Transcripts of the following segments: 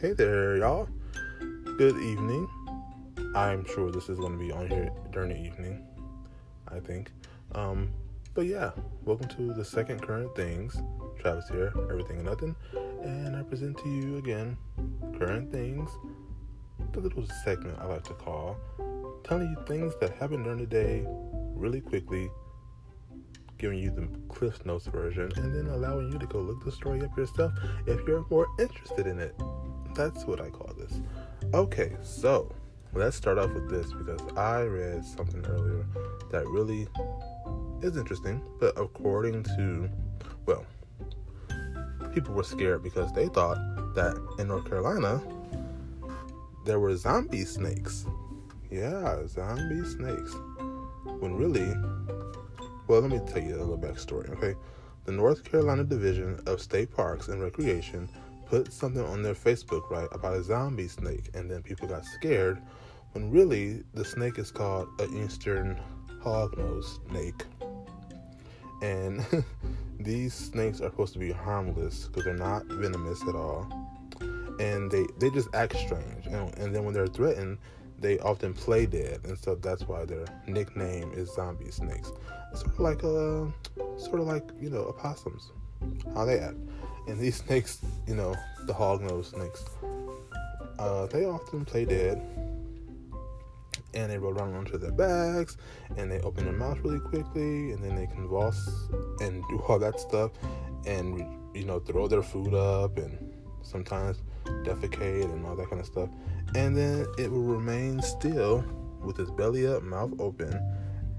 Hey there, y'all. Good evening. I'm sure this is going to be on here during the evening, I think. Um, but yeah, welcome to the second current things. Travis here, everything and nothing, and I present to you again current things, the little segment I like to call, telling you things that happened during the day really quickly, giving you the Cliff Notes version, and then allowing you to go look the story up yourself if you're more interested in it. That's what I call this. Okay, so let's start off with this because I read something earlier that really is interesting, but according to, well, people were scared because they thought that in North Carolina there were zombie snakes. Yeah, zombie snakes. When really, well, let me tell you a little backstory, okay? The North Carolina Division of State Parks and Recreation put something on their Facebook, right, about a zombie snake, and then people got scared when really the snake is called an eastern hognose snake. And these snakes are supposed to be harmless because they're not venomous at all. And they, they just act strange. And, and then when they're threatened, they often play dead. And so that's why their nickname is zombie snakes. Sort of like a, sort of like, you know, opossums, how they act. And these snakes, you know, the hognose snakes, uh, they often play dead. And they roll around onto their backs and they open their mouth really quickly and then they convulse and do all that stuff and you know throw their food up and sometimes defecate and all that kind of stuff. And then it will remain still with its belly up mouth open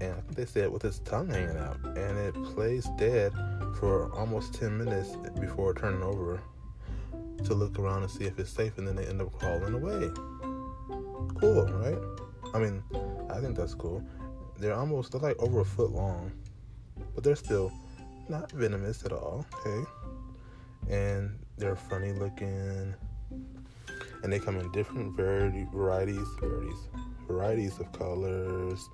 and I think they said with its tongue hanging out. And it plays dead for almost 10 minutes before turning over to look around and see if it's safe and then they end up crawling away cool right I mean, I think that's cool. They're almost they're like over a foot long, but they're still not venomous at all. Okay, and they're funny looking, and they come in different variety varieties, varieties, varieties of colors.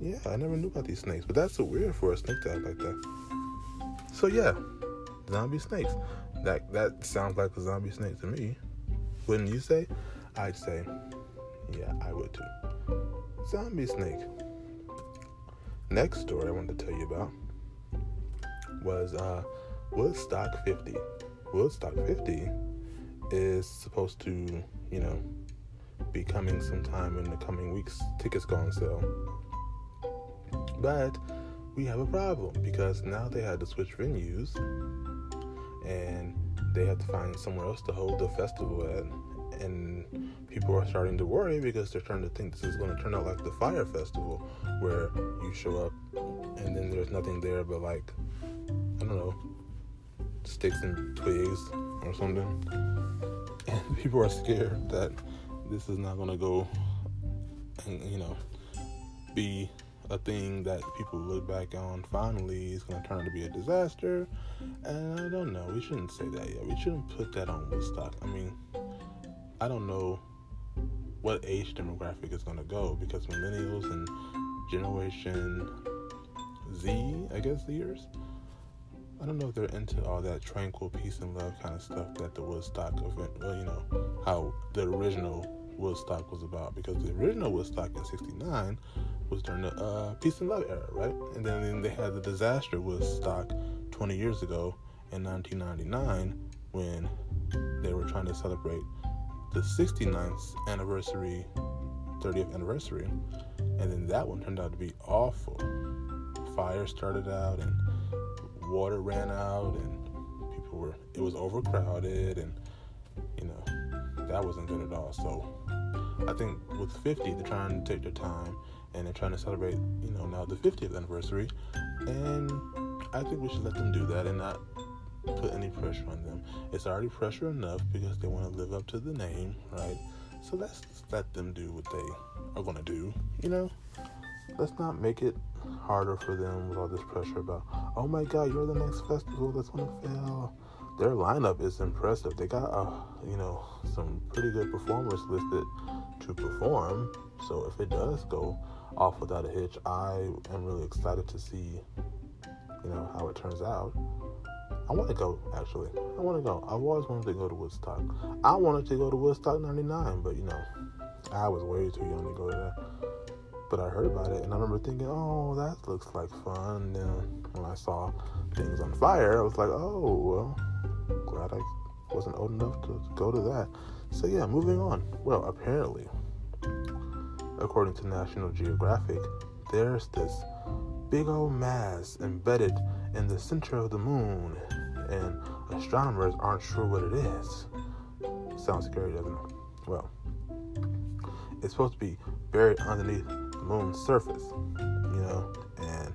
Yeah, I never knew about these snakes, but that's so weird for a snake to act like that. So yeah, zombie snakes. That that sounds like a zombie snake to me. Wouldn't you say? I'd say, yeah, I would too. Zombie snake. Next story I wanted to tell you about was uh, Woodstock 50. Woodstock 50 is supposed to, you know, be coming sometime in the coming weeks. Tickets go on sale. But we have a problem because now they had to switch venues and they had to find somewhere else to hold the festival at. And people are starting to worry because they're trying to think this is going to turn out like the Fyre Festival, where you show up and then there's nothing there but like I don't know sticks and twigs or something, and people are scared that this is not going to go and you know be a thing that people look back on fondly is going to turn out to be a disaster. And I don't know. We shouldn't say that yet. We shouldn't put that on Woodstock. I mean, I don't know what age demographic is going to go because millennials and Generation Z, I guess, years. I don't know if they're into all that tranquil peace and love kind of stuff that the Woodstock event, well, you know, how the original Woodstock was about. Because the original Woodstock in '69 was during the uh, peace and love era, right? And then, then they had the disaster with stock 20 years ago in 1999 when they were trying to celebrate the 69th anniversary, 30th anniversary, and then that one turned out to be awful. Fire started out, and water ran out, and people were, it was overcrowded, and you know, that wasn't good at all. So I think with 50, they're trying to take their time and they're trying to celebrate, you know, now the 50th anniversary, and I think we should let them do that and not put any pressure on them. It's already pressure enough because they want to live up to the name, right? So let's let them do what they are going to do, you know? Let's not make it harder for them with all this pressure about, oh my god, you're the next festival that's going to fail. Their lineup is impressive. They got, uh, you know, some pretty good performers listed to perform. So if it does go off without a hitch, I am really excited to see, you know, how it turns out. I want to go actually. I want to go. I've always wanted to go to Woodstock. I wanted to go to Woodstock '99, but you know, I was way too young to go there. But I heard about it, and I remember thinking, "Oh, that looks like fun." And then when I saw things on fire, I was like, "Oh, well, glad I wasn't old enough to go to that." So yeah, moving on. Well, apparently, according to National Geographic, there's this big old mass embedded in the center of the moon, and astronomers aren't sure what it is. Sounds scary, doesn't it? Well, it's supposed to be buried underneath the moon's surface, you know, and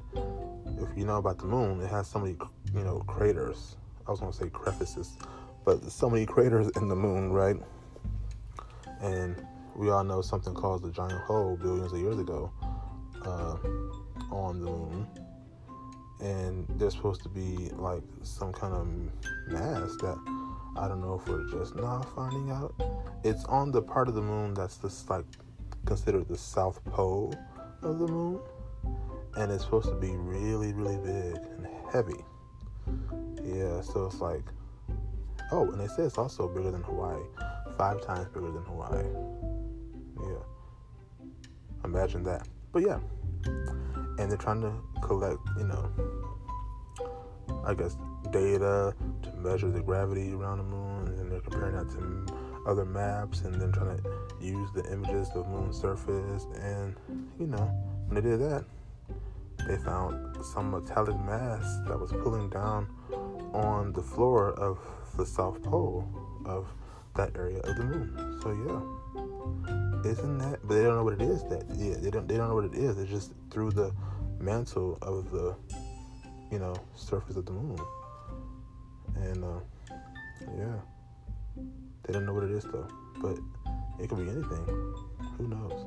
if you know about the moon, it has so many, you know, craters. I was gonna say crevices, but so many craters in the moon, right? And we all know something caused the giant hole billions of years ago uh, on the moon and there's supposed to be like some kind of mass that I don't know if we're just now finding out. It's on the part of the moon that's this like considered the south pole of the moon, and it's supposed to be really, really big and heavy. Yeah, so it's like, oh, and they say it's also bigger than Hawaii, five times bigger than Hawaii. Imagine that. But yeah and they're trying to collect, you know, I guess data to measure the gravity around the moon, and they're comparing that to other maps, and then trying to use the images of the moon surface. And you know, when they did that, they found some metallic mass that was pulling down on the floor of the south pole of that area of the moon. So yeah, isn't that? But they don't know what it is. That yeah, they don't they don't know what it is. It's just through the mantle of the you know surface of the moon, and uh, yeah, they don't know what it is though. But it could be anything. Who knows?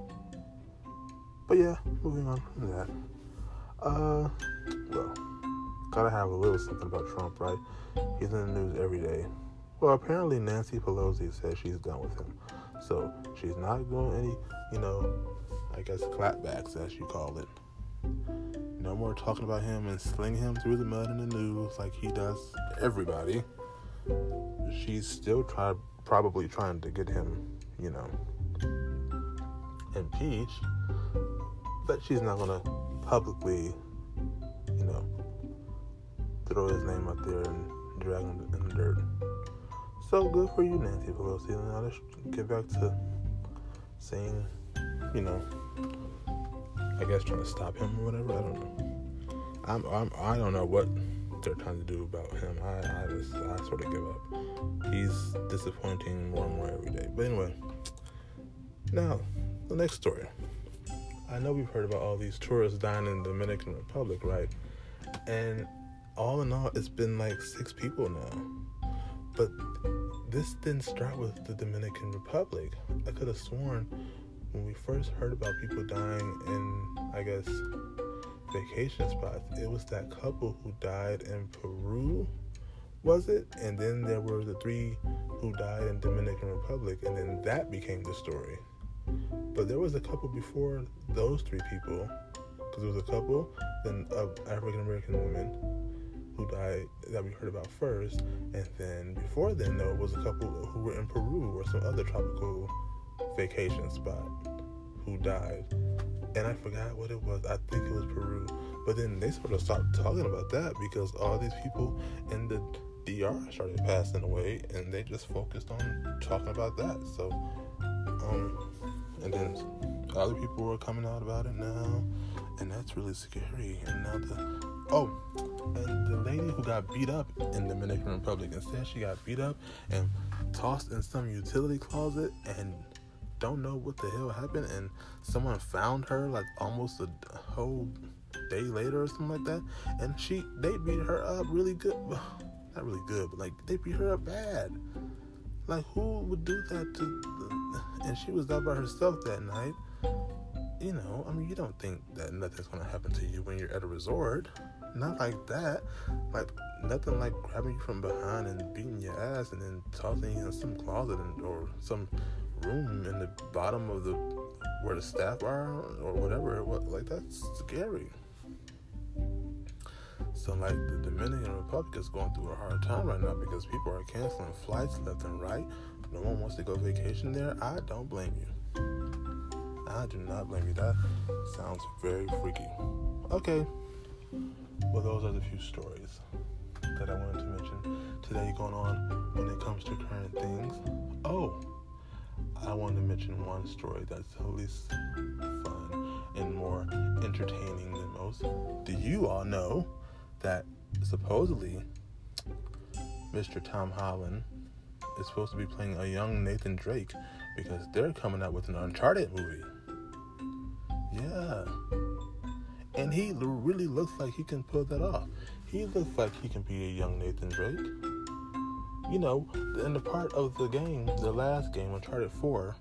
But yeah, moving on from that. Uh, well, gotta have a little something about Trump, right? He's in the news every day. Well, apparently Nancy Pelosi says she's done with him. So she's not doing any, you know, I guess clapbacks as you call it. No more talking about him and sling him through the mud in the news like he does everybody. She's still try, probably trying to get him, you know, impeached, but she's not gonna publicly, you know, throw his name out there and drag him in the dirt. So good for you, Nancy Pelosi. Now let's get back to saying, you know, I guess trying to stop him or whatever. I don't know. I'm, I'm I don't know what they're trying to do about him. I I, just, I sort of give up. He's disappointing more and more every day. But anyway, now the next story. I know we've heard about all these tourists dying in the Dominican Republic, right? And all in all, it's been like six people now. But this didn't start with the Dominican Republic. I could have sworn when we first heard about people dying in, I guess, vacation spots, it was that couple who died in Peru, was it? And then there were the three who died in Dominican Republic, and then that became the story. But there was a couple before those three people, because there was a couple, then an African American women who died that we heard about first, and then before then, there was a couple who were in Peru or some other tropical vacation spot who died. And I forgot what it was. I think it was Peru. But then they sort of stopped talking about that because all these people in the DR started passing away and they just focused on talking about that. So, um, and then other people were coming out about it now, and that's really scary. And now the oh, and the lady who got beat up in the Dominican Republic instead she got beat up and tossed in some utility closet and don't know what the hell happened, and someone found her like almost a whole day later or something like that, and she they beat her up really good, not really good, but like they beat her up bad. Like who would do that to? And she was out by herself that night. You know, I mean, you don't think that nothing's gonna happen to you when you're at a resort. Not like that. Like nothing like grabbing you from behind and beating your ass and then tossing you in some closet and, or some room in the bottom of the where the staff are or whatever. What like that's scary. So, like, the Dominican Republic is going through a hard time right now because people are canceling flights left and right. No one wants to go vacation there. I don't blame you. I do not blame you. That sounds very freaky. Okay. Well, those are the few stories that I wanted to mention today going on when it comes to current things. Oh, I wanted to mention one story that's at least fun and more entertaining than most. Do you all know that supposedly Mr. Tom Holland is supposed to be playing a young Nathan Drake because they're coming out with an Uncharted movie? Yeah. And he really looks like he can pull that off. He looks like he can be a young Nathan Drake you know, in the part of the game, the last game, Uncharted 4,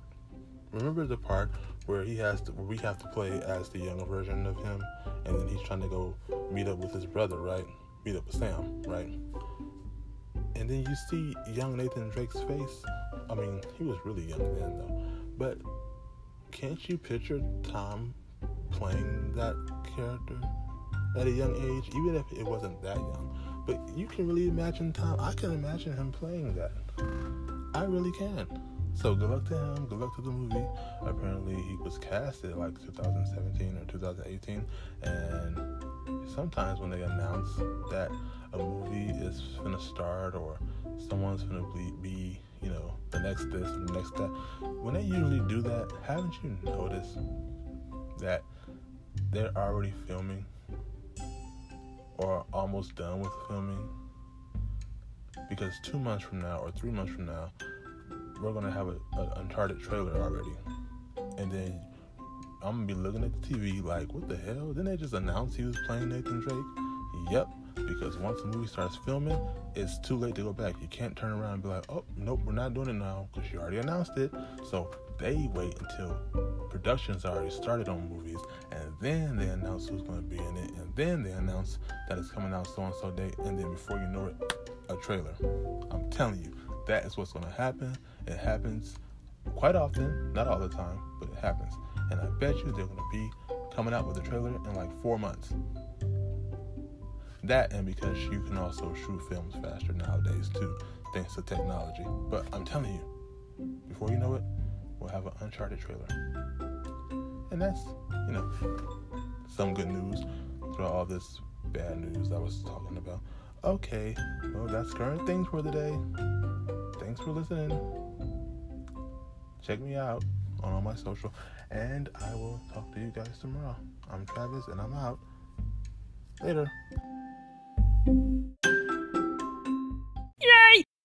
remember the part where he has to, where we have to play as the younger version of him, and then he's trying to go meet up with his brother, right? Meet up with Sam, right? And then you see young Nathan Drake's face. I mean, he was really young then, though. But can't you picture Tom playing that character at a young age, even if it wasn't that young? But you can really imagine Tom. I can imagine him playing that. I really can. So good luck to him. Good luck to the movie. Apparently, he was casted like 2017 or 2018, and sometimes when they announce that a movie is gonna start or someone's gonna be, you know, the next this the next that, when they usually do that, haven't you noticed that they're already filming or almost done with filming. Because two months from now or three months from now we're gonna have an uncharted trailer already. And then i'm gonna be looking at the tv like what the hell? Didn't they just announce he was playing nathan drake? Yep because once the movie starts filming it's too late to go back. You can't turn around and be like oh nope we're not doing it now because you already announced it. So they wait until production's already started on movies and then they announce who's going to be in it and then they announce that it's coming out so and so date and then before you know it a trailer. I'm telling you that is what's going to happen. It happens quite often not all the time but it happens. And i bet you they're going to be coming out with a trailer in like four months. That and because you can also shoot films faster nowadays too thanks to technology. But i'm telling you before you know it will have an Uncharted trailer. And that's, you know, some good news throughout all this bad news I was talking about. Okay, well, that's current things for the day. Thanks for listening. Check me out on all my social, and I will talk to you guys tomorrow. I'm Travis, and I'm out. Later.